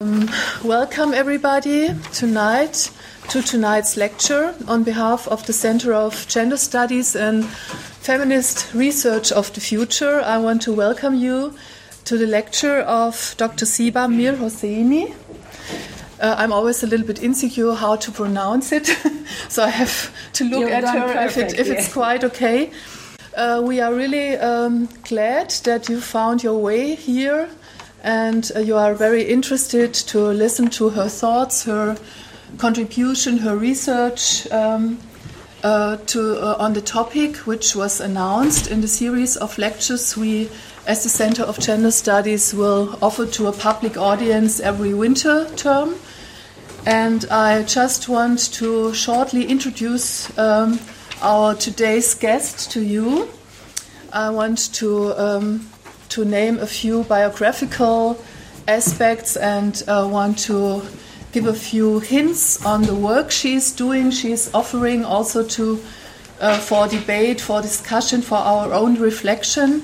Um, welcome, everybody, tonight to tonight's lecture on behalf of the Center of Gender Studies and Feminist Research of the Future. I want to welcome you to the lecture of Dr. Ziba Mir Hosseini. Uh, I'm always a little bit insecure how to pronounce it, so I have to look You've at her if, it, perfect, if it's quite okay. Uh, we are really um, glad that you found your way here and uh, you are very interested to listen to her thoughts, her contribution, her research um, uh, to, uh, on the topic, which was announced in the series of lectures we, as the Center of Gender Studies, will offer to a public audience every winter term. And I just want to shortly introduce um, our today's guest to you. I want to um, to name a few biographical aspects and uh, want to give a few hints on the work she's doing. She's offering also to uh, for debate, for discussion, for our own reflection.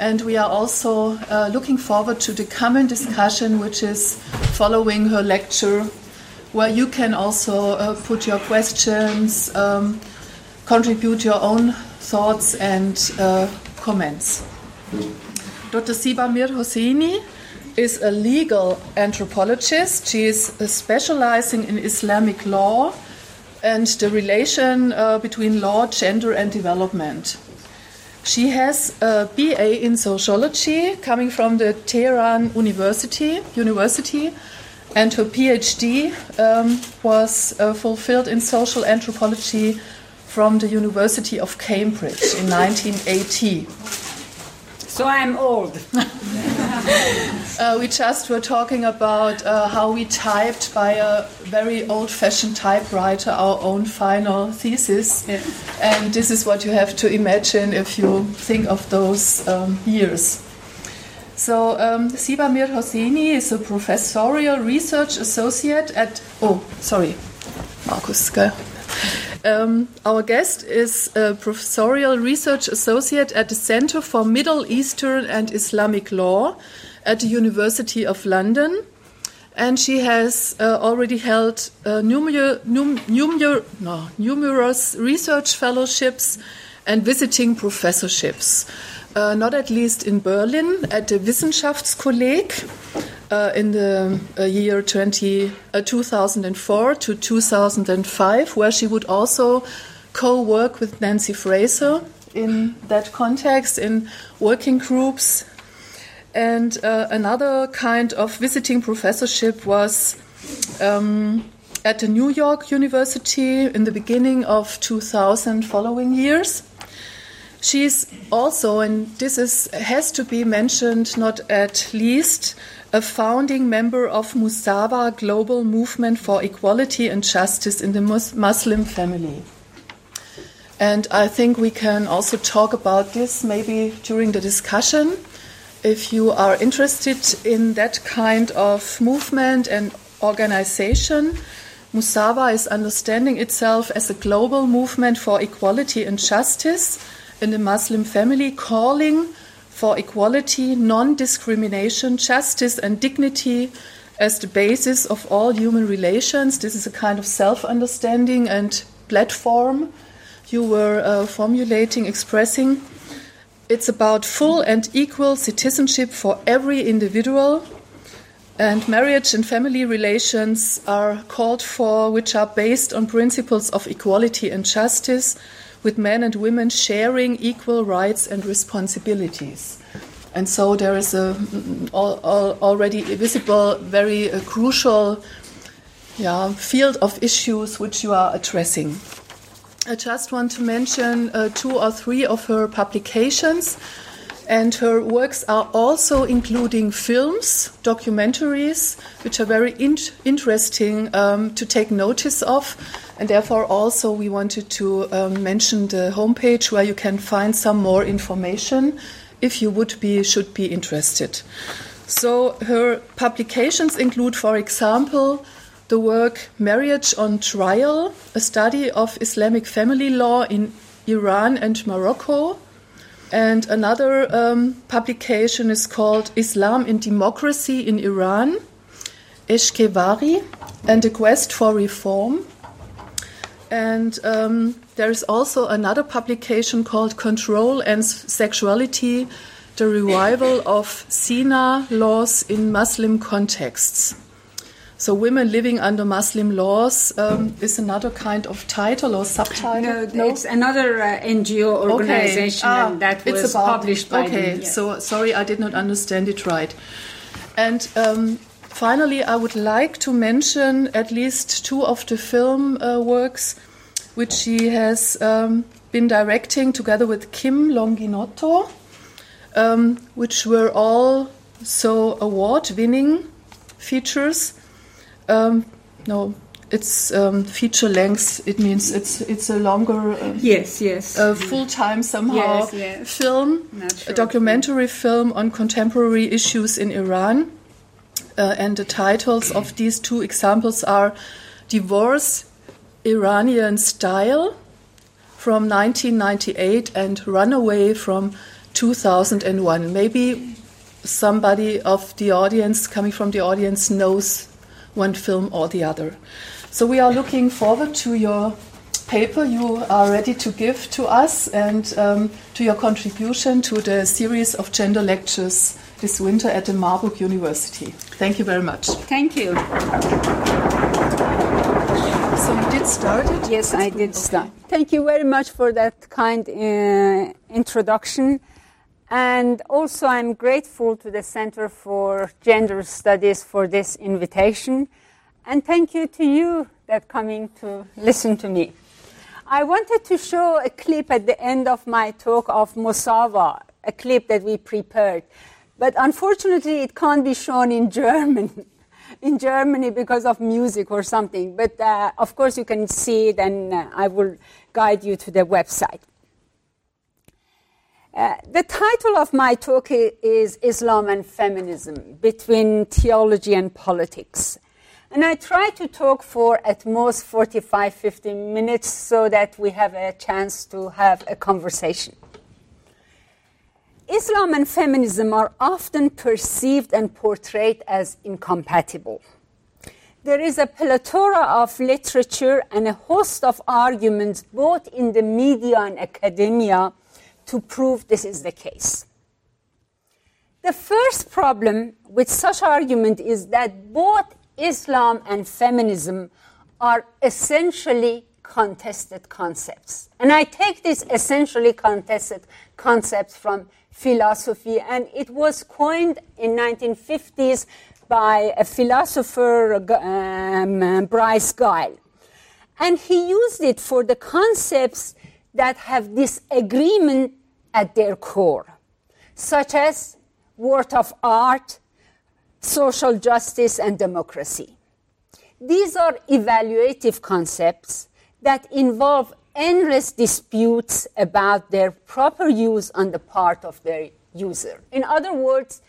And we are also uh, looking forward to the common discussion, which is following her lecture, where you can also uh, put your questions, um, contribute your own thoughts and uh, comments. Dr. Ziba Mir Hosseini is a legal anthropologist. She is uh, specializing in Islamic law and the relation uh, between law, gender, and development. She has a BA in sociology coming from the Tehran University, University and her PhD um, was uh, fulfilled in social anthropology from the University of Cambridge in 1980. So I'm old. Uh, we just were talking about uh, how we typed by a very old fashioned typewriter our own final thesis. Yeah. And this is what you have to imagine if you think of those um, years. So, um, Ziba Mir Hosseini is a professorial research associate at. Oh, sorry, Markus. gell? Um, our guest is a professorial research associate at the Center for Middle Eastern and Islamic Law at the University of London. And she has uh, already held uh, numer- num- numer- no, numerous research fellowships and visiting professorships. Uh, not at least in Berlin at the Wissenschaftskolleg uh, in the uh, year 20, uh, 2004 to 2005, where she would also co work with Nancy Fraser in that context in working groups. And uh, another kind of visiting professorship was um, at the New York University in the beginning of 2000 following years. She's also, and this is, has to be mentioned not at least, a founding member of Musawa Global Movement for Equality and Justice in the Mus- Muslim family. And I think we can also talk about this maybe during the discussion. If you are interested in that kind of movement and organization, Musawa is understanding itself as a global movement for equality and justice in the Muslim family, calling for equality, non discrimination, justice, and dignity as the basis of all human relations. This is a kind of self understanding and platform you were uh, formulating, expressing. It's about full and equal citizenship for every individual. And marriage and family relations are called for, which are based on principles of equality and justice, with men and women sharing equal rights and responsibilities. And so there is a mm, al- al- already visible, very uh, crucial yeah, field of issues which you are addressing. I just want to mention uh, two or three of her publications. And her works are also including films, documentaries, which are very in- interesting um, to take notice of. And therefore, also, we wanted to um, mention the homepage where you can find some more information if you would be, should be interested. So, her publications include, for example, the work Marriage on Trial, a study of Islamic family law in Iran and Morocco. And another um, publication is called Islam in Democracy in Iran. Eshkevari and a quest for reform. And um, there is also another publication called Control and Sexuality The Revival of Zina Laws in Muslim Contexts. So, Women Living Under Muslim Laws um, is another kind of title or subtitle? No, no? it's another uh, NGO organization okay. ah, that was about, published by Okay, them, yes. so sorry, I did not understand it right. And um, finally, I would like to mention at least two of the film uh, works which she has um, been directing together with Kim Longinotto, um, which were all so award winning features. Um, no, it's um, feature length. It means it's it's a longer. Uh, yes, yes. A full time somehow yes, yes. film, sure. a documentary film on contemporary issues in Iran. Uh, and the titles of these two examples are Divorce Iranian Style from 1998 and Runaway from 2001. Maybe somebody of the audience, coming from the audience, knows one film or the other. So we are looking forward to your paper you are ready to give to us and um, to your contribution to the series of gender lectures this winter at the Marburg University. Thank you very much. Thank you. So you did start it? Yes, I did start. Thank you very much for that kind uh, introduction. And also, I'm grateful to the Center for Gender Studies for this invitation. And thank you to you that coming to listen to me. I wanted to show a clip at the end of my talk of Musawa, a clip that we prepared. But unfortunately, it can't be shown in German. in Germany because of music or something. But uh, of course, you can see it, and uh, I will guide you to the website. Uh, the title of my talk is Islam and Feminism Between Theology and Politics. And I try to talk for at most 45, 50 minutes so that we have a chance to have a conversation. Islam and feminism are often perceived and portrayed as incompatible. There is a plethora of literature and a host of arguments, both in the media and academia, to prove this is the case. The first problem with such argument is that both Islam and feminism are essentially contested concepts. And I take this essentially contested concepts from philosophy, and it was coined in 1950s by a philosopher, um, Bryce Gallie. And he used it for the concepts that have disagreement at their core, such as worth of art, social justice, and democracy. These are evaluative concepts that involve endless disputes about their proper use on the part of their user. In other words,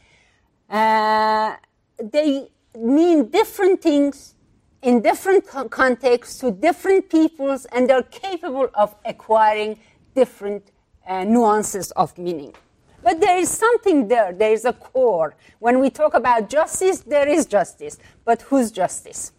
uh, they mean different things in different contexts to different peoples, and they're capable of acquiring different uh, nuances of meaning. But there is something there, there is a core. When we talk about justice, there is justice. But whose justice?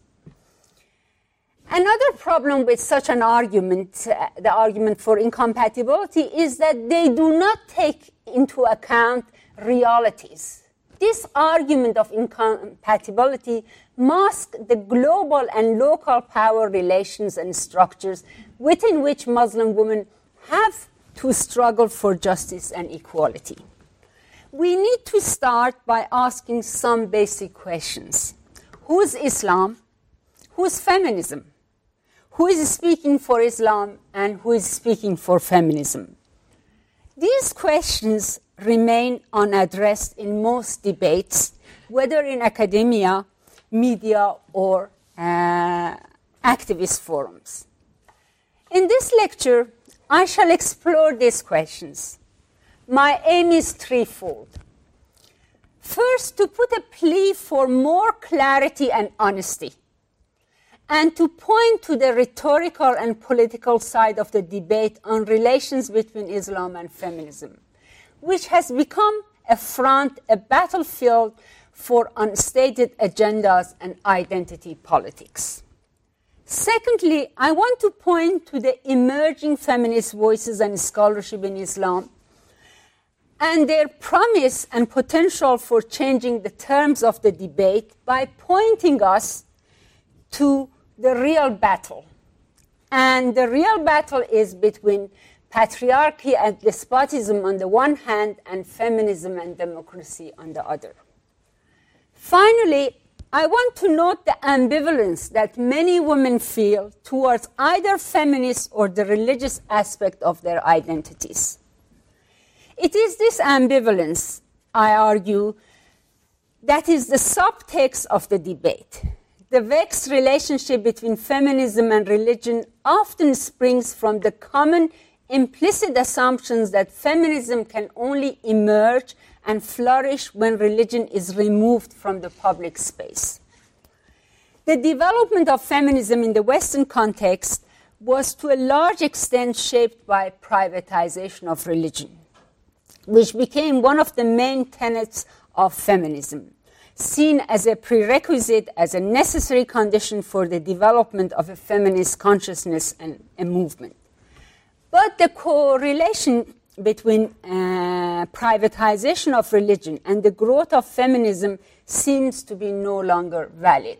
Another problem with such an argument, uh, the argument for incompatibility, is that they do not take into account realities. This argument of incompatibility masks the global and local power relations and structures within which Muslim women have to struggle for justice and equality. We need to start by asking some basic questions Who is Islam? Who is feminism? Who is speaking for Islam and who is speaking for feminism? These questions remain unaddressed in most debates, whether in academia, media, or uh, activist forums. In this lecture, I shall explore these questions. My aim is threefold. First, to put a plea for more clarity and honesty and to point to the rhetorical and political side of the debate on relations between Islam and feminism, which has become a front, a battlefield for unstated agendas and identity politics. Secondly, I want to point to the emerging feminist voices and scholarship in Islam and their promise and potential for changing the terms of the debate by pointing us to the real battle. And the real battle is between patriarchy and despotism on the one hand and feminism and democracy on the other. Finally, I want to note the ambivalence that many women feel towards either feminist or the religious aspect of their identities. It is this ambivalence, I argue, that is the subtext of the debate. The vexed relationship between feminism and religion often springs from the common implicit assumptions that feminism can only emerge and flourish when religion is removed from the public space. The development of feminism in the Western context was to a large extent shaped by privatization of religion, which became one of the main tenets of feminism, seen as a prerequisite, as a necessary condition for the development of a feminist consciousness and a movement. But the correlation between uh, privatization of religion and the growth of feminism seems to be no longer valid.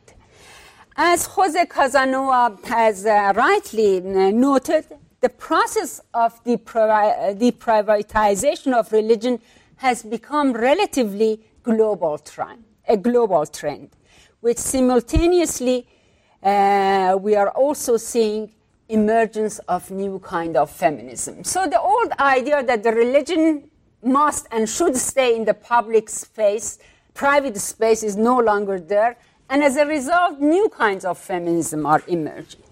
As Jose Casanova has uh, rightly uh, noted, the process of deprivatization of religion has become relatively global trend, a global trend, which simultaneously uh, we are also seeing emergence of new kind of feminism. So the old idea that the religion must and should stay in the public space, private space is no longer there, and as a result, new kinds of feminism are emerging.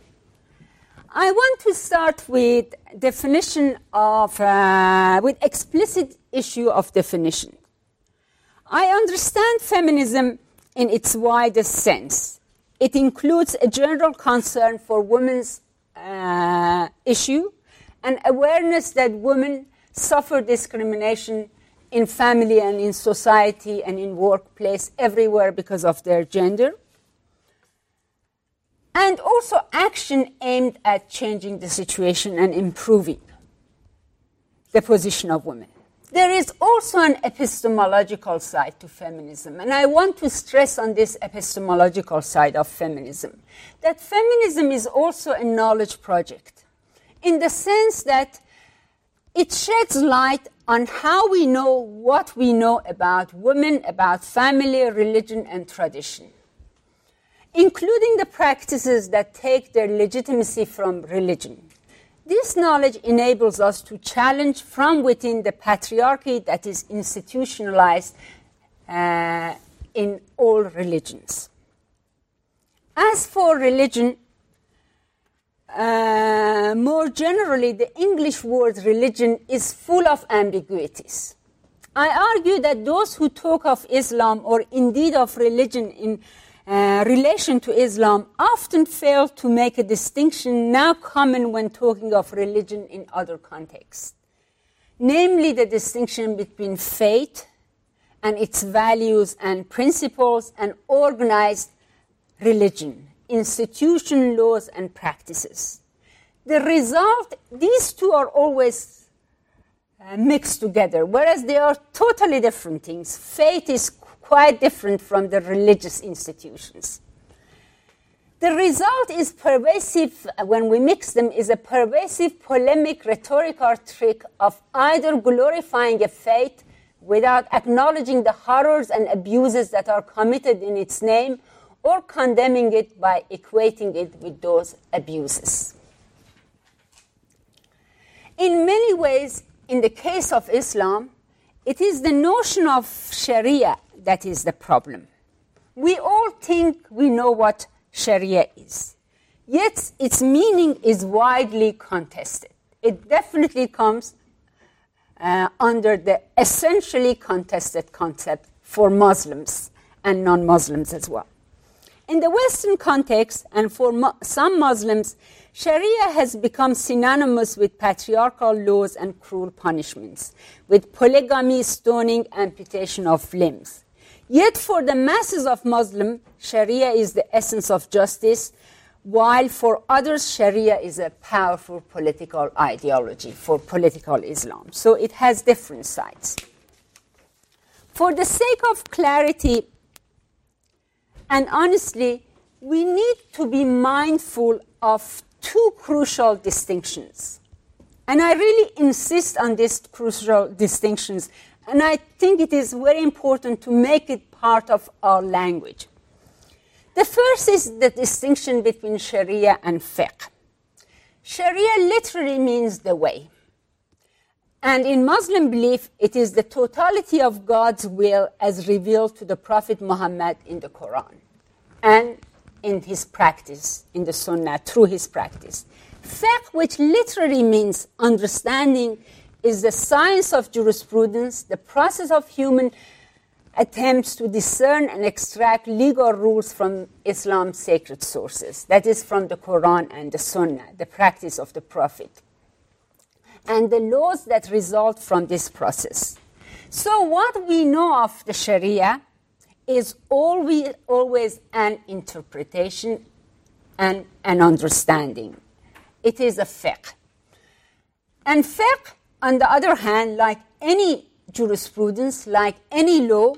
I want to start with definition of, uh, with explicit issue of definition. I understand feminism in its widest sense. It includes a general concern for women's uh, issue and awareness that women suffer discrimination in family and in society and in workplace everywhere because of their gender and also action aimed at changing the situation and improving the position of women. There is also an epistemological side to feminism, and I want to stress on this epistemological side of feminism that feminism is also a knowledge project in the sense that it sheds light on how we know what we know about women, about family, religion, and tradition, including the practices that take their legitimacy from religion. This knowledge enables us to challenge from within the patriarchy that is institutionalized uh, in all religions. As for religion, uh, more generally, the English word religion is full of ambiguities. I argue that those who talk of Islam or indeed of religion in uh, relation to Islam often fail to make a distinction now common when talking of religion in other contexts, namely the distinction between faith and its values and principles and organized religion, institution, laws, and practices. The result, these two are always uh, mixed together, whereas they are totally different things. Faith is quite different from the religious institutions. The result is pervasive, when we mix them, is a pervasive polemic rhetorical trick of either glorifying a faith without acknowledging the horrors and abuses that are committed in its name or condemning it by equating it with those abuses. In many ways, in the case of Islam, it is the notion of Sharia that is the problem. We all think we know what Sharia is, yet its meaning is widely contested. It definitely comes uh, under the essentially contested concept for Muslims and non Muslims as well. In the Western context, and for some Muslims, Sharia has become synonymous with patriarchal laws and cruel punishments, with polygamy, stoning, amputation of limbs. Yet for the masses of Muslims, Sharia is the essence of justice, while for others, Sharia is a powerful political ideology for political Islam. So it has different sides. For the sake of clarity, and honestly, we need to be mindful of two crucial distinctions. And I really insist on these crucial distinctions. And I think it is very important to make it part of our language. The first is the distinction between Sharia and fiqh. Sharia literally means the way. And in Muslim belief, it is the totality of God's will as revealed to the Prophet Muhammad in the Quran and in his practice, in the Sunnah, through his practice. Fiqh, which literally means understanding, is the science of jurisprudence, the process of human attempts to discern and extract legal rules from Islam's sacred sources, that is, from the Quran and the Sunnah, the practice of the Prophet and the laws that result from this process. So, what we know of the Sharia is always, always an interpretation and an understanding. It is a fiqh. And fiqh, on the other hand, like any jurisprudence, like any law,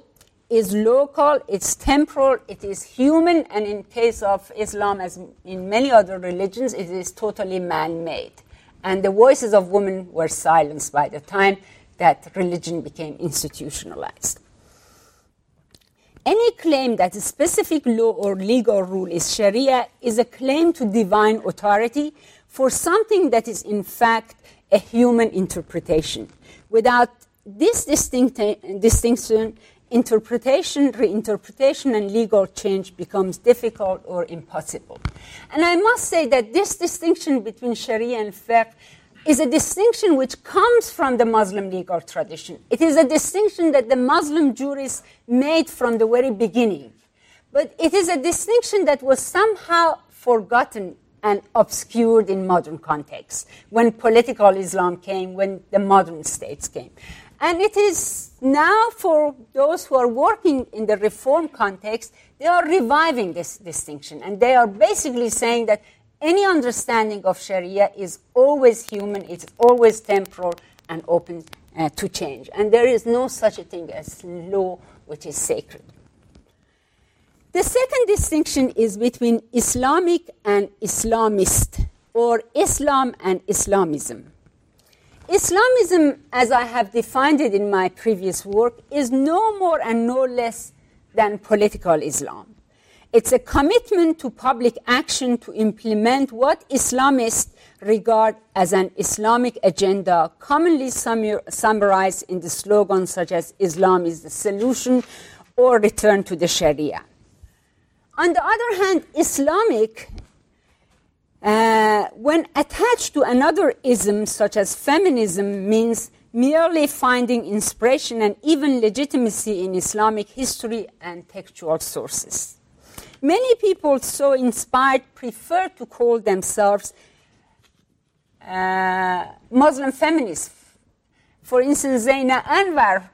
is local, it's temporal, it is human, and in case of Islam, as in many other religions, it is totally man made and the voices of women were silenced by the time that religion became institutionalized. Any claim that a specific law or legal rule is Sharia is a claim to divine authority for something that is, in fact, a human interpretation. Without this distinction, interpretation, reinterpretation, and legal change becomes difficult or impossible. And I must say that this distinction between Sharia and fiqh is a distinction which comes from the Muslim legal tradition. It is a distinction that the Muslim jurists made from the very beginning. But it is a distinction that was somehow forgotten and obscured in modern contexts when political Islam came, when the modern states came. And it is now for those who are working in the reform context, they are reviving this distinction. And they are basically saying that any understanding of Sharia is always human, it's always temporal and open uh, to change. And there is no such a thing as law which is sacred. The second distinction is between Islamic and Islamist, or Islam and Islamism. Islamism, as I have defined it in my previous work, is no more and no less than political Islam. It's a commitment to public action to implement what Islamists regard as an Islamic agenda, commonly summarized in the slogans such as Islam is the solution or return to the Sharia. On the other hand, Islamic uh, when attached to another ism, such as feminism, means merely finding inspiration and even legitimacy in Islamic history and textual sources. Many people so inspired prefer to call themselves uh, Muslim feminists. For instance, Zainah Anwar,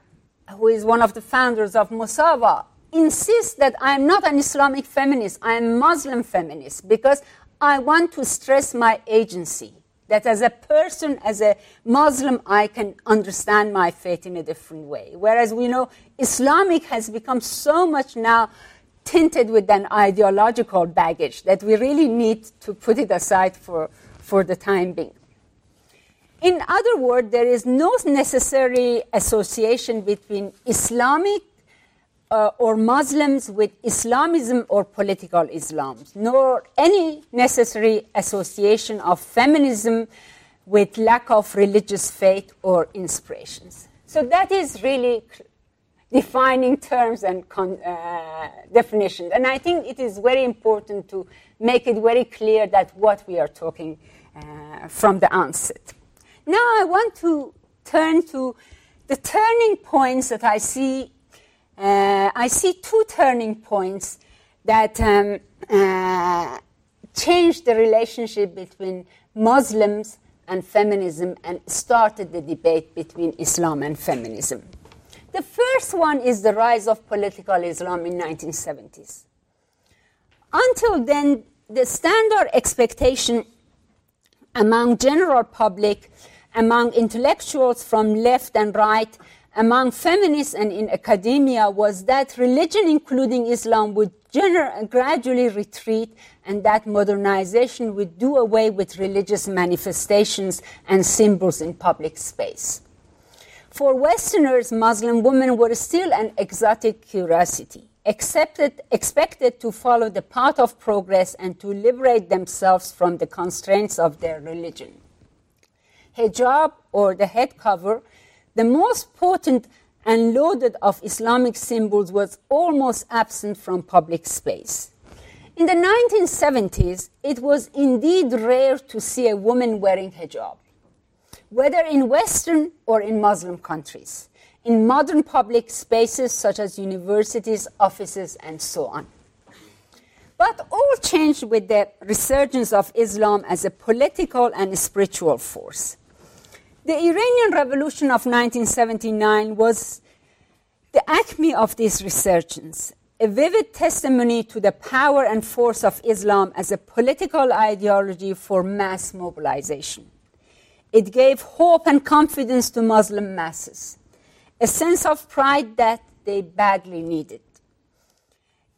who is one of the founders of Musawa, insists that I'm not an Islamic feminist, I'm Muslim feminist because I want to stress my agency. That as a person, as a Muslim, I can understand my faith in a different way. Whereas we know Islamic has become so much now tinted with an ideological baggage that we really need to put it aside for, for the time being. In other words, there is no necessary association between Islamic uh, or Muslims with Islamism or political Islam, nor any necessary association of feminism with lack of religious faith or inspirations. So that is really defining terms and con- uh, definitions. And I think it is very important to make it very clear that what we are talking uh, from the onset. Now I want to turn to the turning points that I see uh, I see two turning points that um, uh, changed the relationship between Muslims and feminism and started the debate between Islam and feminism. The first one is the rise of political Islam in 1970s. Until then, the standard expectation among general public, among intellectuals from left and right, among feminists and in academia was that religion, including Islam, would gradually retreat and that modernization would do away with religious manifestations and symbols in public space. For Westerners, Muslim women were still an exotic curiosity, accepted, expected to follow the path of progress and to liberate themselves from the constraints of their religion. Hijab, or the head cover, the most potent and loaded of Islamic symbols was almost absent from public space. In the 1970s, it was indeed rare to see a woman wearing hijab, whether in Western or in Muslim countries, in modern public spaces such as universities, offices, and so on. But all changed with the resurgence of Islam as a political and spiritual force. The Iranian Revolution of 1979 was the acme of this resurgence, a vivid testimony to the power and force of Islam as a political ideology for mass mobilization. It gave hope and confidence to Muslim masses, a sense of pride that they badly needed.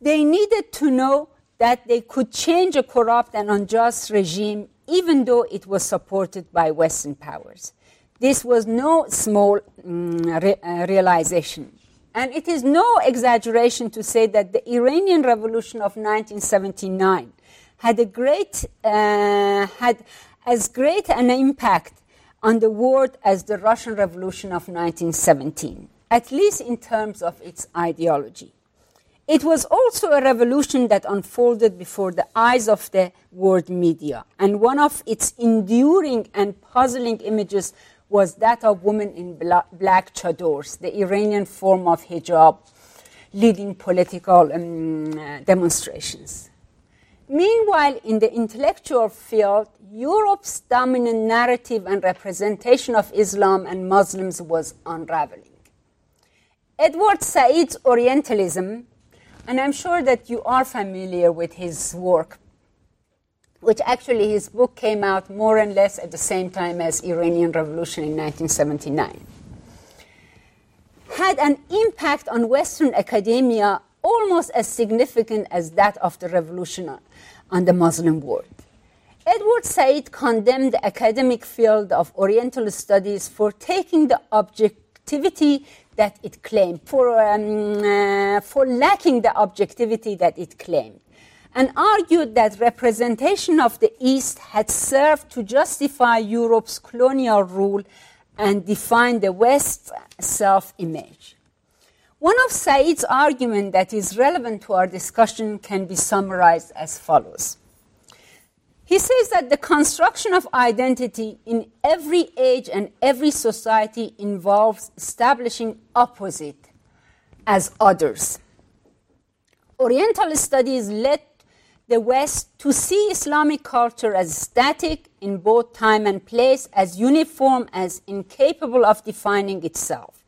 They needed to know that they could change a corrupt and unjust regime even though it was supported by Western powers. This was no small mm, re- uh, realization. And it is no exaggeration to say that the Iranian Revolution of 1979 had, a great, uh, had as great an impact on the world as the Russian Revolution of 1917, at least in terms of its ideology. It was also a revolution that unfolded before the eyes of the world media, and one of its enduring and puzzling images was that of women in black chadors, the Iranian form of hijab, leading political um, uh, demonstrations. Meanwhile, in the intellectual field, Europe's dominant narrative and representation of Islam and Muslims was unraveling. Edward Said's Orientalism, and I'm sure that you are familiar with his work, which actually his book came out more and less at the same time as Iranian Revolution in 1979, had an impact on Western academia almost as significant as that of the revolution on the Muslim world. Edward Said condemned the academic field of Oriental studies for taking the objectivity that it claimed, for, um, uh, for lacking the objectivity that it claimed and argued that representation of the East had served to justify Europe's colonial rule and define the West's self image. One of Said's arguments that is relevant to our discussion can be summarized as follows. He says that the construction of identity in every age and every society involves establishing opposite as others. Oriental studies led the West to see Islamic culture as static in both time and place, as uniform, as incapable of defining itself.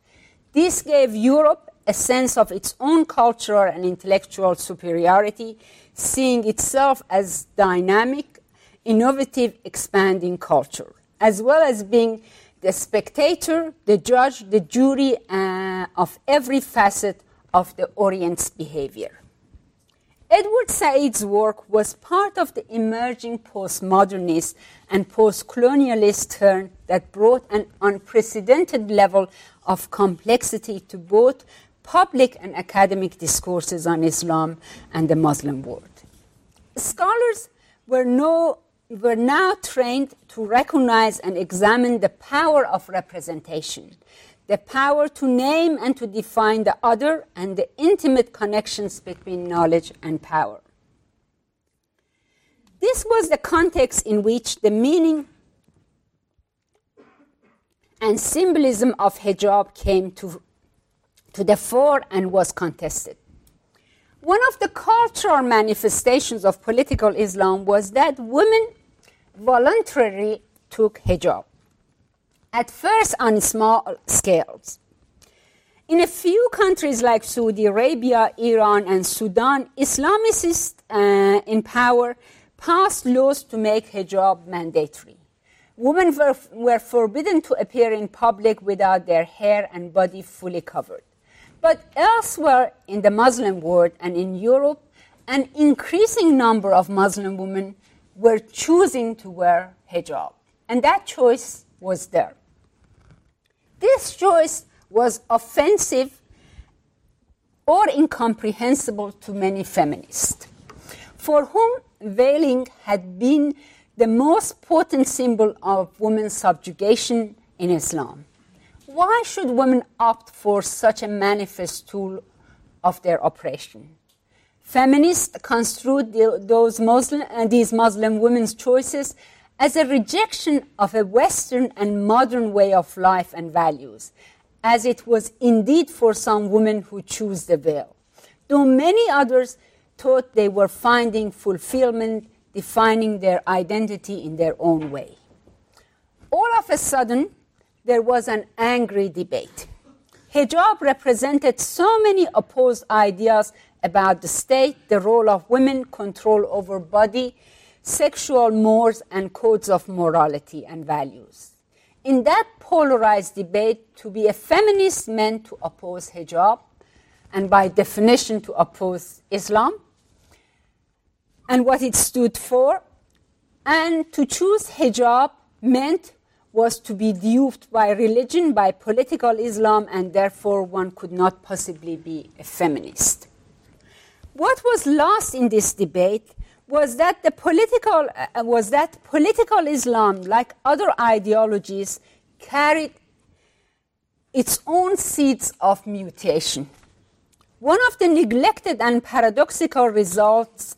This gave Europe a sense of its own cultural and intellectual superiority, seeing itself as dynamic, innovative, expanding culture, as well as being the spectator, the judge, the jury uh, of every facet of the Orient's behavior. Edward Said's work was part of the emerging postmodernist and post-colonialist turn that brought an unprecedented level of complexity to both public and academic discourses on Islam and the Muslim world. Scholars were, no, were now trained to recognize and examine the power of representation the power to name and to define the other, and the intimate connections between knowledge and power. This was the context in which the meaning and symbolism of hijab came to, to the fore and was contested. One of the cultural manifestations of political Islam was that women voluntarily took hijab at first on small scales. In a few countries like Saudi Arabia, Iran, and Sudan, Islamicists uh, in power passed laws to make hijab mandatory. Women were, were forbidden to appear in public without their hair and body fully covered. But elsewhere in the Muslim world and in Europe, an increasing number of Muslim women were choosing to wear hijab. And that choice was there. This choice was offensive or incomprehensible to many feminists, for whom veiling had been the most potent symbol of women's subjugation in Islam. Why should women opt for such a manifest tool of their oppression? Feminists construed the, those Muslim, uh, these Muslim women's choices as a rejection of a Western and modern way of life and values, as it was indeed for some women who choose the veil, though many others thought they were finding fulfillment, defining their identity in their own way. All of a sudden, there was an angry debate. Hijab represented so many opposed ideas about the state, the role of women, control over body, sexual mores, and codes of morality and values. In that polarized debate, to be a feminist meant to oppose hijab, and by definition to oppose Islam, and what it stood for. And to choose hijab meant was to be duped by religion, by political Islam, and therefore one could not possibly be a feminist. What was lost in this debate was that the political uh, was that political Islam, like other ideologies, carried its own seeds of mutation. One of the neglected and paradoxical results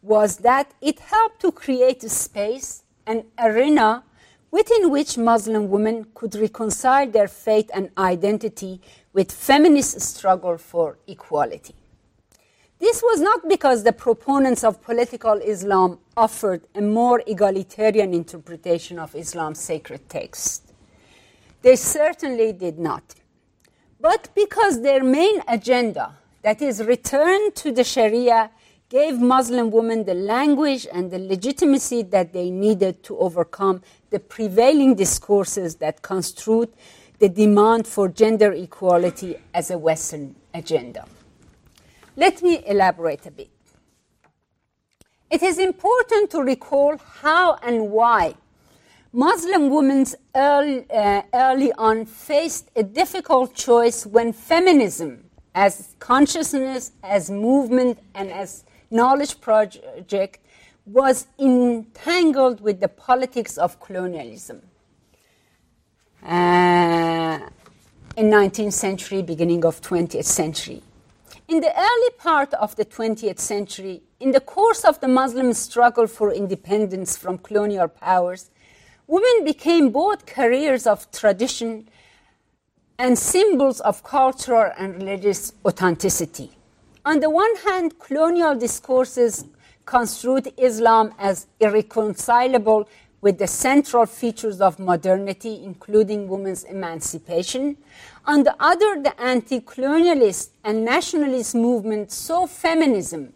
was that it helped to create a space, an arena within which Muslim women could reconcile their faith and identity with feminist struggle for equality. This was not because the proponents of political Islam offered a more egalitarian interpretation of Islam's sacred text. They certainly did not. But because their main agenda, that is, return to the Sharia, gave Muslim women the language and the legitimacy that they needed to overcome the prevailing discourses that construed the demand for gender equality as a Western agenda. Let me elaborate a bit. It is important to recall how and why Muslim women early, uh, early on faced a difficult choice when feminism, as consciousness, as movement, and as knowledge project was entangled with the politics of colonialism. Uh, in 19th century, beginning of 20th century. In the early part of the 20th century, in the course of the Muslim struggle for independence from colonial powers, women became both carriers of tradition and symbols of cultural and religious authenticity. On the one hand, colonial discourses construed Islam as irreconcilable with the central features of modernity, including women's emancipation. On the other, the anti colonialist and nationalist movement saw feminism,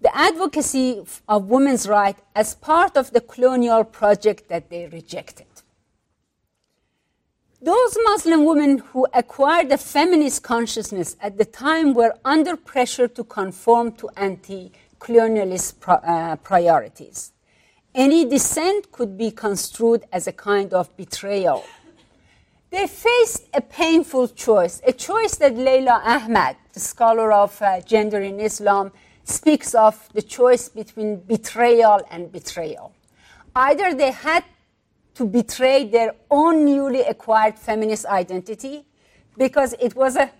the advocacy of women's rights, as part of the colonial project that they rejected. Those Muslim women who acquired a feminist consciousness at the time were under pressure to conform to anti colonialist uh, priorities. Any dissent could be construed as a kind of betrayal. They faced a painful choice, a choice that Leila Ahmed, the scholar of uh, gender in Islam, speaks of the choice between betrayal and betrayal. Either they had to betray their own newly acquired feminist identity because it was a,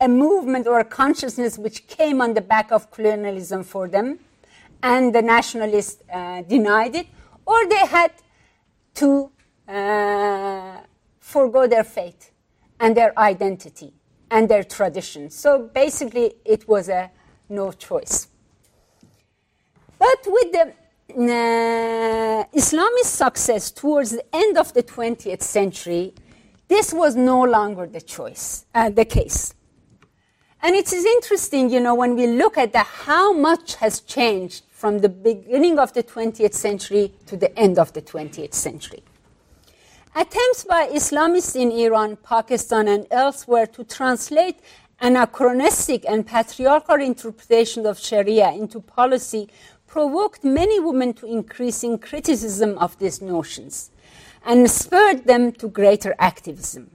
a movement or a consciousness which came on the back of colonialism for them, and the nationalists uh, denied it, or they had to uh, forego their faith and their identity and their tradition. So basically, it was a no choice. But with the uh, Islamist success towards the end of the 20th century, this was no longer the choice, uh, the case. And it is interesting, you know, when we look at the, how much has changed from the beginning of the 20th century to the end of the 20th century. Attempts by Islamists in Iran, Pakistan, and elsewhere to translate anachronistic and patriarchal interpretation of Sharia into policy provoked many women to increasing criticism of these notions and spurred them to greater activism.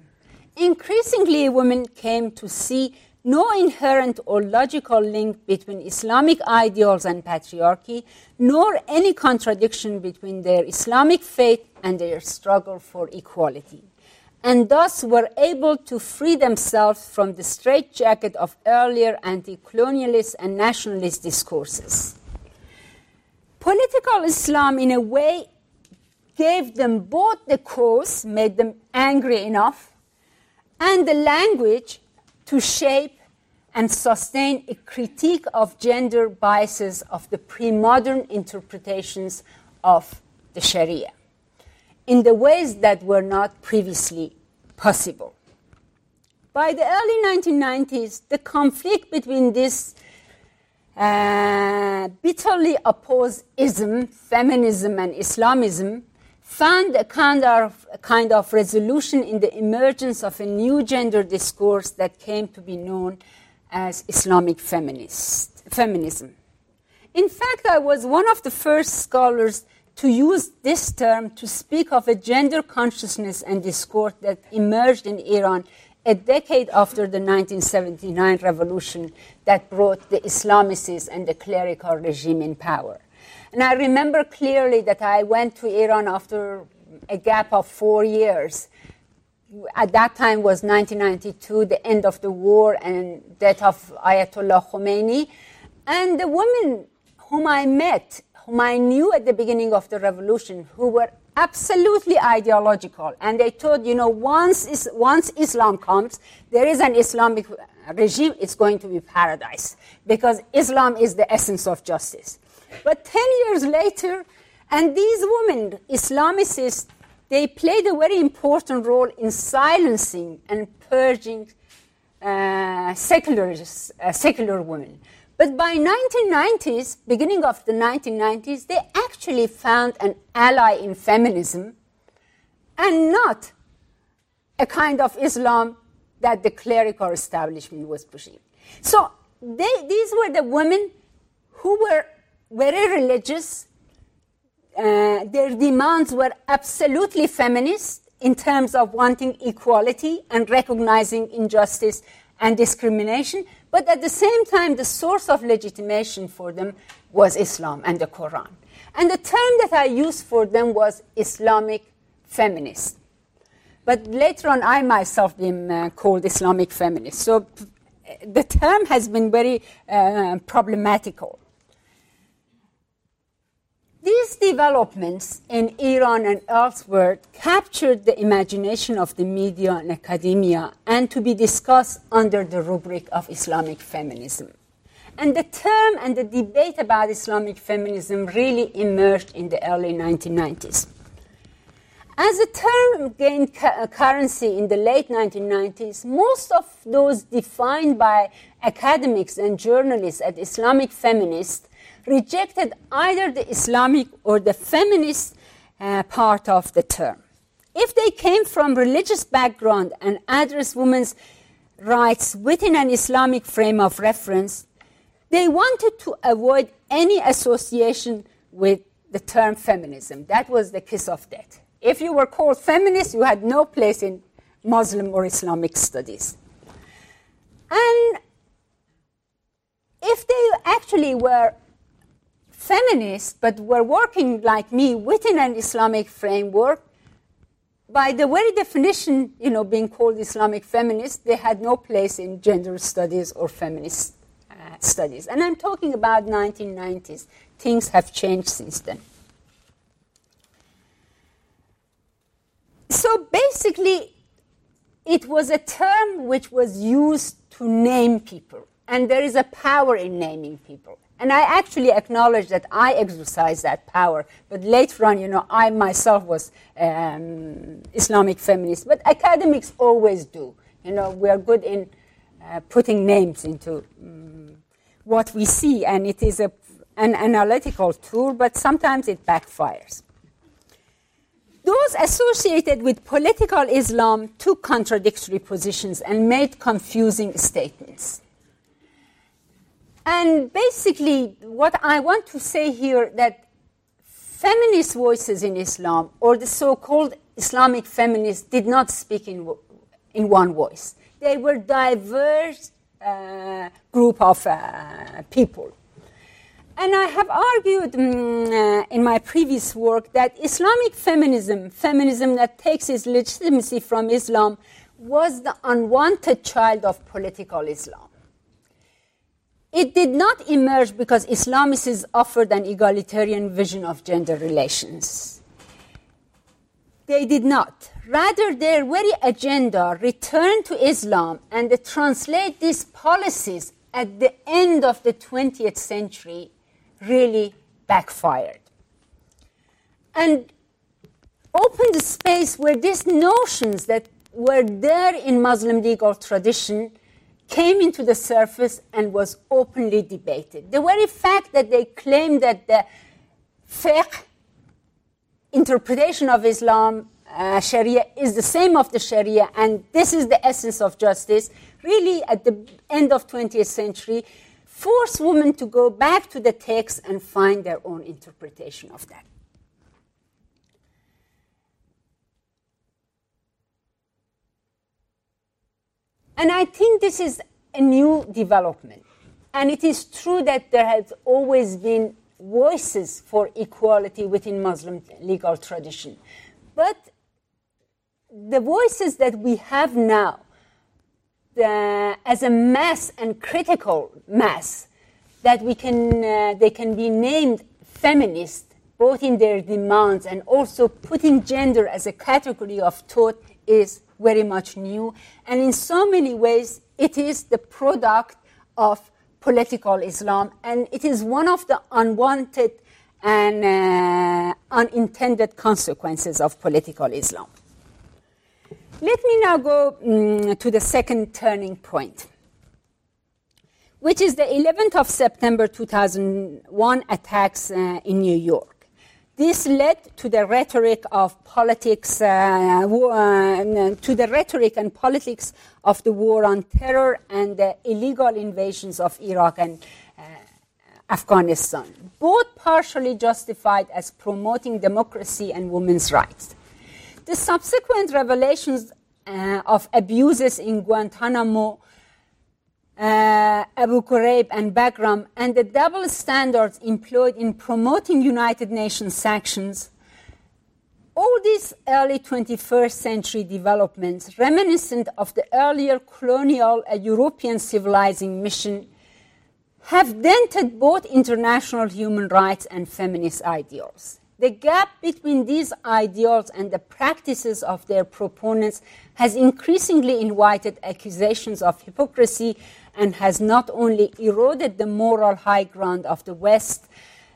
Increasingly, women came to see no inherent or logical link between Islamic ideals and patriarchy, nor any contradiction between their Islamic faith and their struggle for equality, and thus were able to free themselves from the straitjacket of earlier anti colonialist and nationalist discourses. Political Islam, in a way, gave them both the cause, made them angry enough, and the language to shape and sustain a critique of gender biases of the pre modern interpretations of the Sharia in the ways that were not previously possible. By the early 1990s, the conflict between this uh, bitterly opposed ism, feminism, and Islamism found a kind of, a kind of resolution in the emergence of a new gender discourse that came to be known as Islamic feminist, feminism. In fact, I was one of the first scholars to use this term to speak of a gender consciousness and discourse that emerged in Iran a decade after the 1979 revolution that brought the Islamicists and the clerical regime in power. And I remember clearly that I went to Iran after a gap of four years. At that time was 1992, the end of the war and death of Ayatollah Khomeini. And the women whom I met, whom I knew at the beginning of the revolution, who were absolutely ideological. And they thought, you know, once, is, once Islam comes, there is an Islamic regime, it's going to be paradise. Because Islam is the essence of justice. But 10 years later, and these women, Islamicists, they played a very important role in silencing and purging uh, secular, uh, secular women. But by 1990s, beginning of the 1990s, they actually found an ally in feminism and not a kind of Islam that the clerical establishment was pushing. So they, these were the women who were very religious. Uh, their demands were absolutely feminist in terms of wanting equality and recognizing injustice and discrimination, but at the same time, the source of legitimation for them was Islam and the Quran. And the term that I used for them was Islamic feminist. But later on, I myself been uh, called Islamic feminist. So the term has been very uh, problematical. These developments in Iran and elsewhere captured the imagination of the media and academia and to be discussed under the rubric of Islamic feminism. And the term and the debate about Islamic feminism really emerged in the early 1990s. As the term gained cu- uh, currency in the late 1990s, most of those defined by academics and journalists as Islamic feminists rejected either the Islamic or the feminist uh, part of the term. If they came from religious background and addressed women's rights within an Islamic frame of reference, they wanted to avoid any association with the term feminism. That was the kiss of death. If you were called feminist, you had no place in Muslim or Islamic studies. And if they actually were feminists, but were working like me within an Islamic framework, by the very definition, you know, being called Islamic feminists, they had no place in gender studies or feminist uh, studies. And I'm talking about 1990s. Things have changed since then. So basically, it was a term which was used to name people. And there is a power in naming people. And I actually acknowledge that I exercise that power. But later on, you know, I myself was um, Islamic feminist. But academics always do. You know, we are good in uh, putting names into um, what we see, and it is a, an analytical tool, but sometimes it backfires. Those associated with political Islam took contradictory positions and made confusing statements. And basically, what I want to say here that feminist voices in Islam, or the so-called Islamic feminists, did not speak in, in one voice. They were diverse uh, group of uh, people. And I have argued um, uh, in my previous work that Islamic feminism, feminism that takes its legitimacy from Islam, was the unwanted child of political Islam. It did not emerge because Islamists offered an egalitarian vision of gender relations. They did not. Rather, their very agenda returned to Islam and they translate these policies at the end of the 20th century really backfired. And opened a space where these notions that were there in Muslim legal tradition came into the surface and was openly debated. The very fact that they claim that the fiqh interpretation of Islam, uh, Sharia, is the same of the Sharia, and this is the essence of justice, really at the end of 20th century, forced women to go back to the text and find their own interpretation of that. And I think this is a new development. And it is true that there has always been voices for equality within Muslim legal tradition. But the voices that we have now, as a mass and critical mass, that we can, uh, they can be named feminist, both in their demands and also putting gender as a category of thought, is very much new. And in so many ways, it is the product of political Islam, and it is one of the unwanted and uh, unintended consequences of political Islam. Let me now go um, to the second turning point, which is the 11th of September 2001 attacks uh, in New York. This led to the rhetoric of politics, uh, uh, to the rhetoric and politics of the war on terror and the illegal invasions of Iraq and uh, Afghanistan, both partially justified as promoting democracy and women's rights. The subsequent revelations uh, of abuses in Guantanamo uh, Abu Ghraib and Bagram, and the double standards employed in promoting United Nations sanctions, all these early 21st century developments, reminiscent of the earlier colonial uh, European civilizing mission, have dented both international human rights and feminist ideals. The gap between these ideals and the practices of their proponents has increasingly invited accusations of hypocrisy and has not only eroded the moral high ground of the West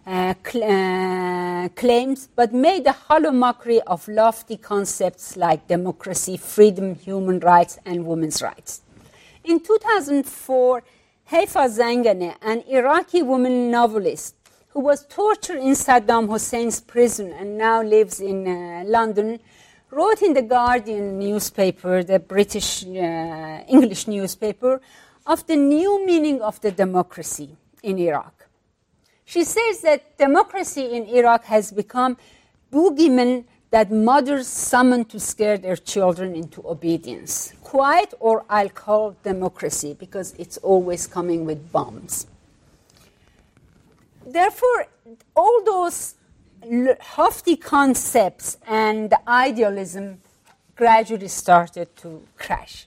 uh, cl- uh, claims, but made a hollow mockery of lofty concepts like democracy, freedom, human rights, and women's rights. In 2004, Haifa Zanganeh, an Iraqi woman novelist who was tortured in Saddam Hussein's prison and now lives in uh, London, wrote in the Guardian newspaper, the British uh, English newspaper, of the new meaning of the democracy in Iraq. She says that democracy in Iraq has become boogeyman that mothers summon to scare their children into obedience. Quiet, or I'll call democracy because it's always coming with bombs. Therefore, all those lofty concepts and idealism gradually started to crash.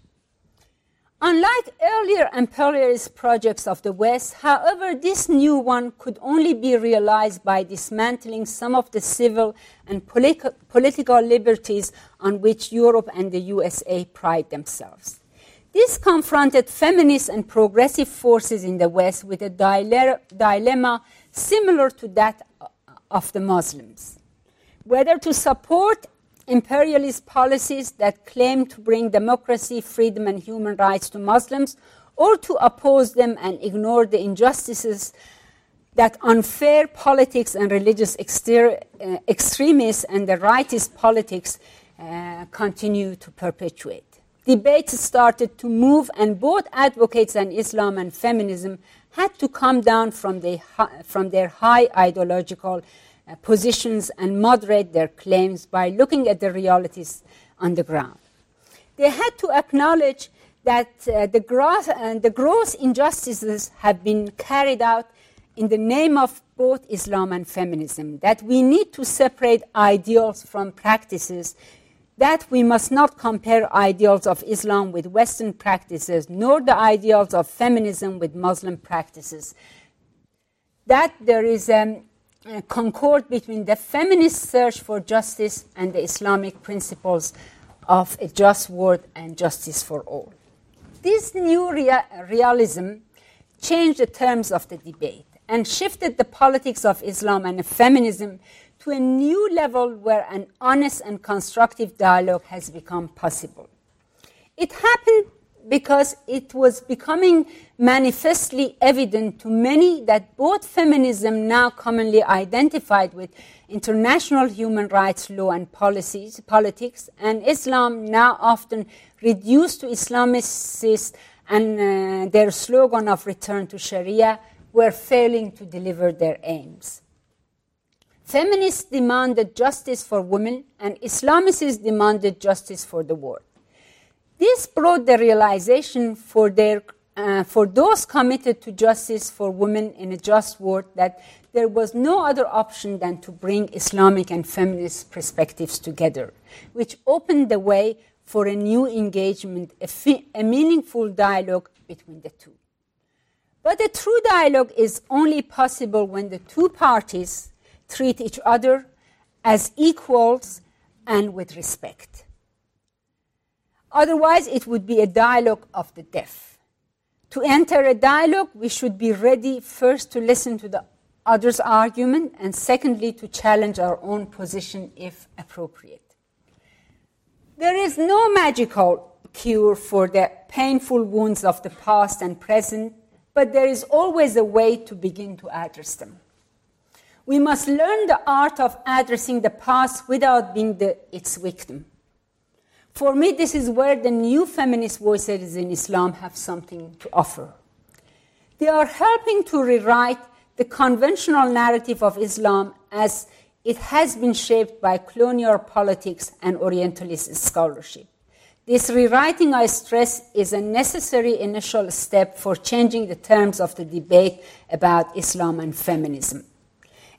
Unlike earlier imperialist projects of the West, however, this new one could only be realized by dismantling some of the civil and political liberties on which Europe and the USA pride themselves. This confronted feminist and progressive forces in the West with a dilemma similar to that of the Muslims whether to support imperialist policies that claim to bring democracy, freedom, and human rights to Muslims, or to oppose them and ignore the injustices that unfair politics and religious exter- uh, extremists and the rightist politics uh, continue to perpetuate. Debates started to move, and both advocates and Islam and feminism had to come down from, the, from their high ideological positions and moderate their claims by looking at the realities on the ground. They had to acknowledge that uh, the, gross, uh, the gross injustices have been carried out in the name of both Islam and feminism, that we need to separate ideals from practices, that we must not compare ideals of Islam with Western practices, nor the ideals of feminism with Muslim practices, that there is um, uh, Uh, concord between the feminist search for justice and the Islamic principles of a just world and justice for all. This new rea- realism changed the terms of the debate and shifted the politics of Islam and feminism to a new level where an honest and constructive dialogue has become possible. It happened because it was becoming manifestly evident to many that both feminism, now commonly identified with international human rights law and policies, politics, and Islam, now often reduced to Islamicists and uh, their slogan of return to Sharia, were failing to deliver their aims. Feminists demanded justice for women, and Islamicists demanded justice for the world. This brought the realization for, their, uh, for those committed to justice for women in a just world that there was no other option than to bring Islamic and feminist perspectives together, which opened the way for a new engagement, a, fi- a meaningful dialogue between the two. But a true dialogue is only possible when the two parties treat each other as equals and with respect. Otherwise, it would be a dialogue of the deaf. To enter a dialogue, we should be ready first to listen to the other's argument, and secondly, to challenge our own position if appropriate. There is no magical cure for the painful wounds of the past and present, but there is always a way to begin to address them. We must learn the art of addressing the past without being the, its victim. For me, this is where the new feminist voices in Islam have something to offer. They are helping to rewrite the conventional narrative of Islam as it has been shaped by colonial politics and Orientalist scholarship. This rewriting, I stress, is a necessary initial step for changing the terms of the debate about Islam and feminism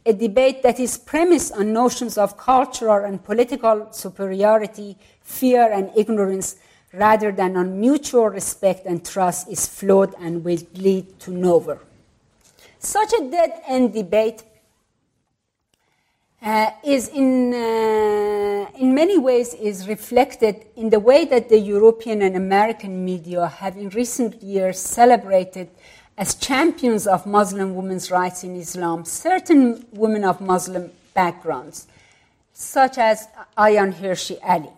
a debate that is premised on notions of cultural and political superiority, fear, and ignorance, rather than on mutual respect and trust, is flawed and will lead to nowhere. Such a dead end debate uh, is in, uh, in many ways is reflected in the way that the European and American media have in recent years celebrated as champions of Muslim women's rights in Islam certain women of Muslim backgrounds, such as Ayaan Hirsi Ali.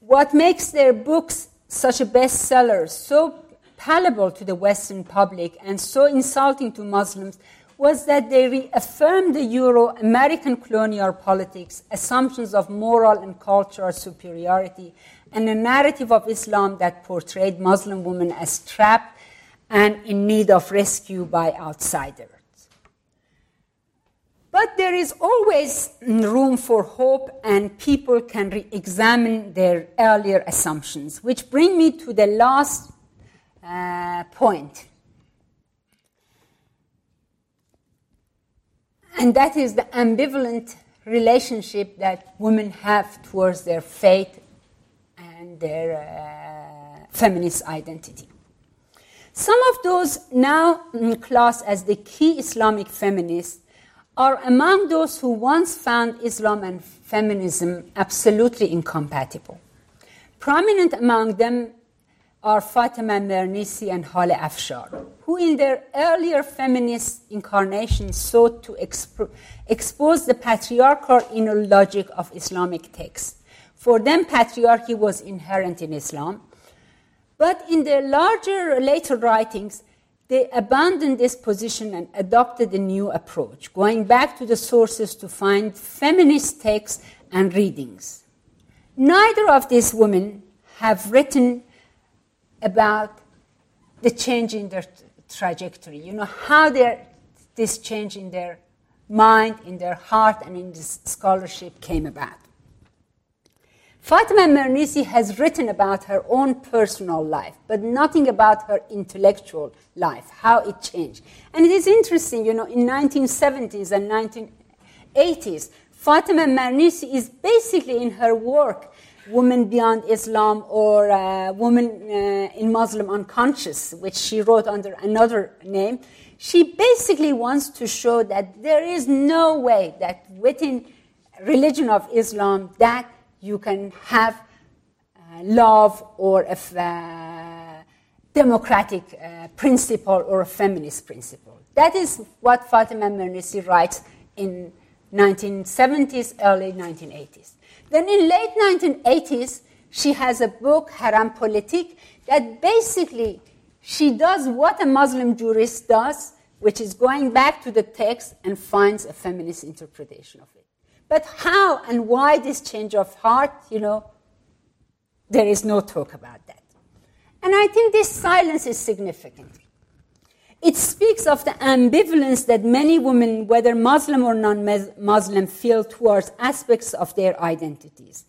What makes their books such a bestseller, so palatable to the Western public and so insulting to Muslims, was that they reaffirmed the Euro American colonial politics, assumptions of moral and cultural superiority, and a narrative of Islam that portrayed Muslim women as trapped and in need of rescue by outsiders. But there is always room for hope, and people can re examine their earlier assumptions, which bring me to the last uh, point. And that is the ambivalent relationship that women have towards their faith and their uh, feminist identity. Some of those now classed as the key Islamic feminists are among those who once found Islam and feminism absolutely incompatible. Prominent among them are Fatima Mernissi and Haleh Afshar, who in their earlier feminist incarnations sought to exp- expose the patriarchal inner logic of Islamic texts. For them, patriarchy was inherent in Islam. But in their larger later writings, they abandoned this position and adopted a new approach, going back to the sources to find feminist texts and readings. Neither of these women have written about the change in their trajectory, you know, how this change in their mind, in their heart, and in this scholarship came about. Fatima Mernissi has written about her own personal life, but nothing about her intellectual life, how it changed. And it is interesting, you know, in 1970s and 1980s, Fatima Mernissi is basically in her work, Women Beyond Islam or uh, uh, in Muslim Unconscious, which she wrote under another name. She basically wants to show that there is no way that within religion of Islam that you can have uh, love or a uh, democratic uh, principle or a feminist principle. That is what Fatima Mernissi writes in 1970s, early 1980s. Then in late 1980s, she has a book, Harem Politique, that basically she does what a Muslim jurist does, which is going back to the text and finds a feminist interpretation of it. But how and why this change of heart, you know, there is no talk about that. And I think this silence is significant. It speaks of the ambivalence that many women, whether Muslim or non Muslim, feel towards aspects of their identities.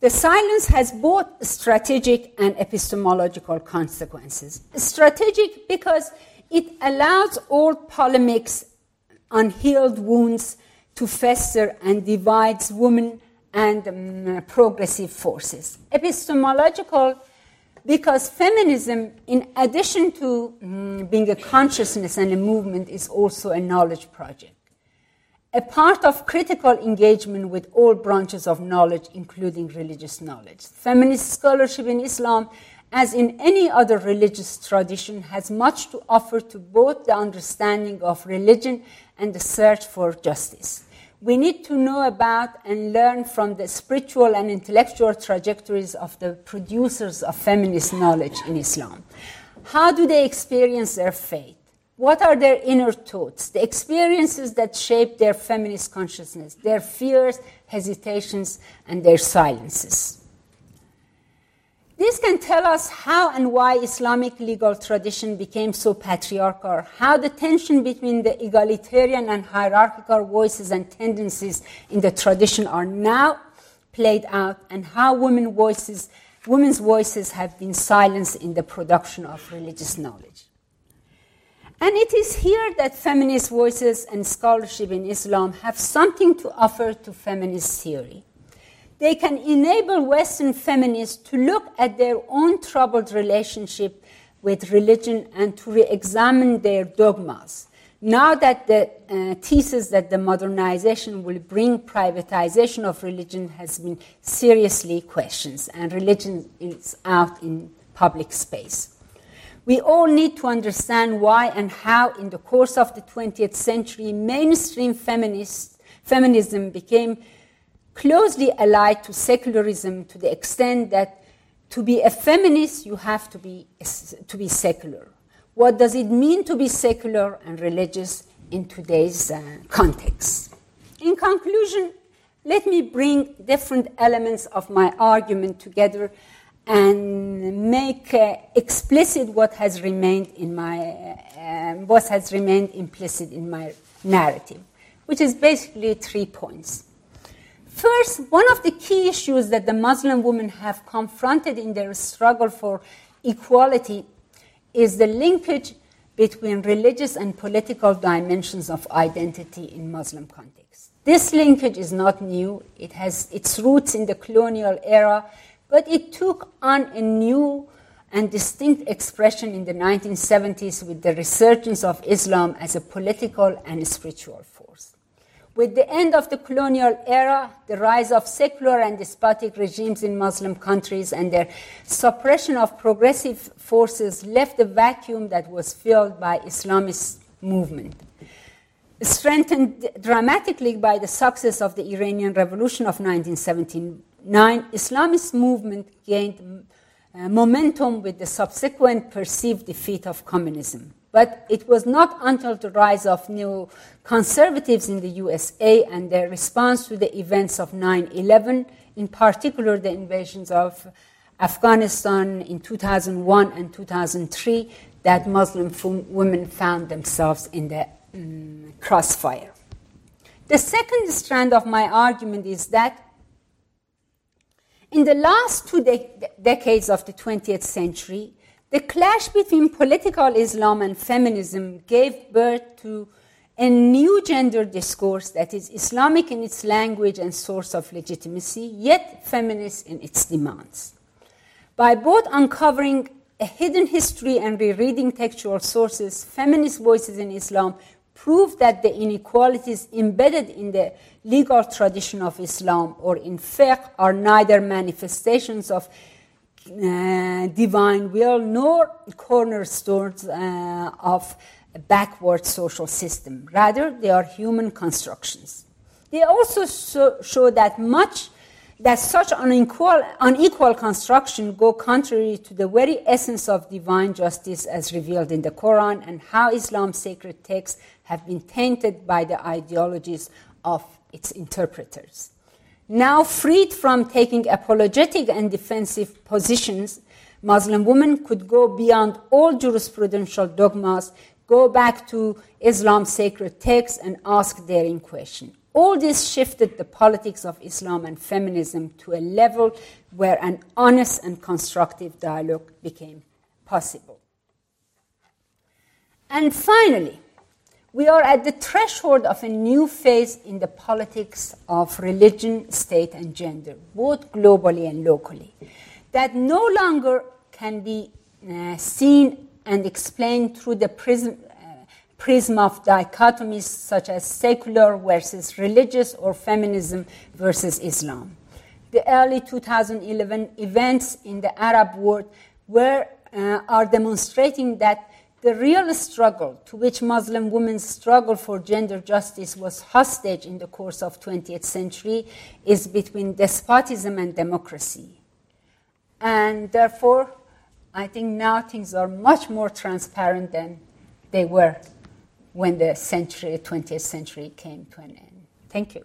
The silence has both strategic and epistemological consequences. Strategic because it allows old polemics, unhealed wounds, to fester and divides women and um, progressive forces. Epistemological, because feminism, in addition to um, being a consciousness and a movement, is also a knowledge project. A part of critical engagement with all branches of knowledge, including religious knowledge. Feminist scholarship in Islam, as in any other religious tradition, has much to offer to both the understanding of religion and the search for justice we need to know about and learn from the spiritual and intellectual trajectories of the producers of feminist knowledge in Islam. How do they experience their faith? What are their inner thoughts, the experiences that shape their feminist consciousness, their fears, hesitations, and their silences? This can tell us how and why Islamic legal tradition became so patriarchal, how the tension between the egalitarian and hierarchical voices and tendencies in the tradition are now played out, and how women voices, women's voices have been silenced in the production of religious knowledge. And it is here that feminist voices and scholarship in Islam have something to offer to feminist theory they can enable Western feminists to look at their own troubled relationship with religion and to re examine their dogmas. Now that the uh, thesis that the modernization will bring privatization of religion has been seriously questioned, and religion is out in public space. We all need to understand why and how, in the course of the 20th century, mainstream feminism became closely allied to secularism to the extent that to be a feminist, you have to be, to be secular. What does it mean to be secular and religious in today's uh, context? In conclusion, let me bring different elements of my argument together and make uh, explicit what has remained in my uh, what has remained implicit in my narrative, which is basically three points. First, one of the key issues that the Muslim women have confronted in their struggle for equality is the linkage between religious and political dimensions of identity in Muslim contexts. This linkage is not new. It has its roots in the colonial era, but it took on a new and distinct expression in the 1970s with the resurgence of Islam as a political and spiritual force. With the end of the colonial era, the rise of secular and despotic regimes in Muslim countries and their suppression of progressive forces left a vacuum that was filled by Islamist movement. Strengthened dramatically by the success of the Iranian Revolution of 1979, Islamist movement gained uh, momentum with the subsequent perceived defeat of communism. But it was not until the rise of new conservatives in the USA and their response to the events of 9 11, in particular the invasions of Afghanistan in 2001 and 2003, that Muslim women found themselves in the um, crossfire. The second strand of my argument is that in the last two de- decades of the 20th century, the clash between political Islam and feminism gave birth to a new gender discourse that is Islamic in its language and source of legitimacy, yet feminist in its demands. By both uncovering a hidden history and rereading textual sources, feminist voices in Islam prove that the inequalities embedded in the legal tradition of Islam or in fiqh are neither manifestations of uh, divine will nor cornerstones uh, of a backward social system. Rather, they are human constructions. They also so, show that much that such unequal, unequal construction go contrary to the very essence of divine justice as revealed in the Quran and how Islam's sacred texts have been tainted by the ideologies of its interpreters. Now freed from taking apologetic and defensive positions, Muslim women could go beyond all jurisprudential dogmas, go back to Islam's sacred texts, and ask daring questions. All this shifted the politics of Islam and feminism to a level where an honest and constructive dialogue became possible. And finally, we are at the threshold of a new phase in the politics of religion, state, and gender, both globally and locally, that no longer can be uh, seen and explained through the prism, uh, prism of dichotomies such as secular versus religious or feminism versus Islam. The early 2011 events in the Arab world were, uh, are demonstrating that the real struggle to which Muslim women's struggle for gender justice was hostage in the course of 20th century is between despotism and democracy. And therefore, I think now things are much more transparent than they were when the century, 20th century came to an end. Thank you.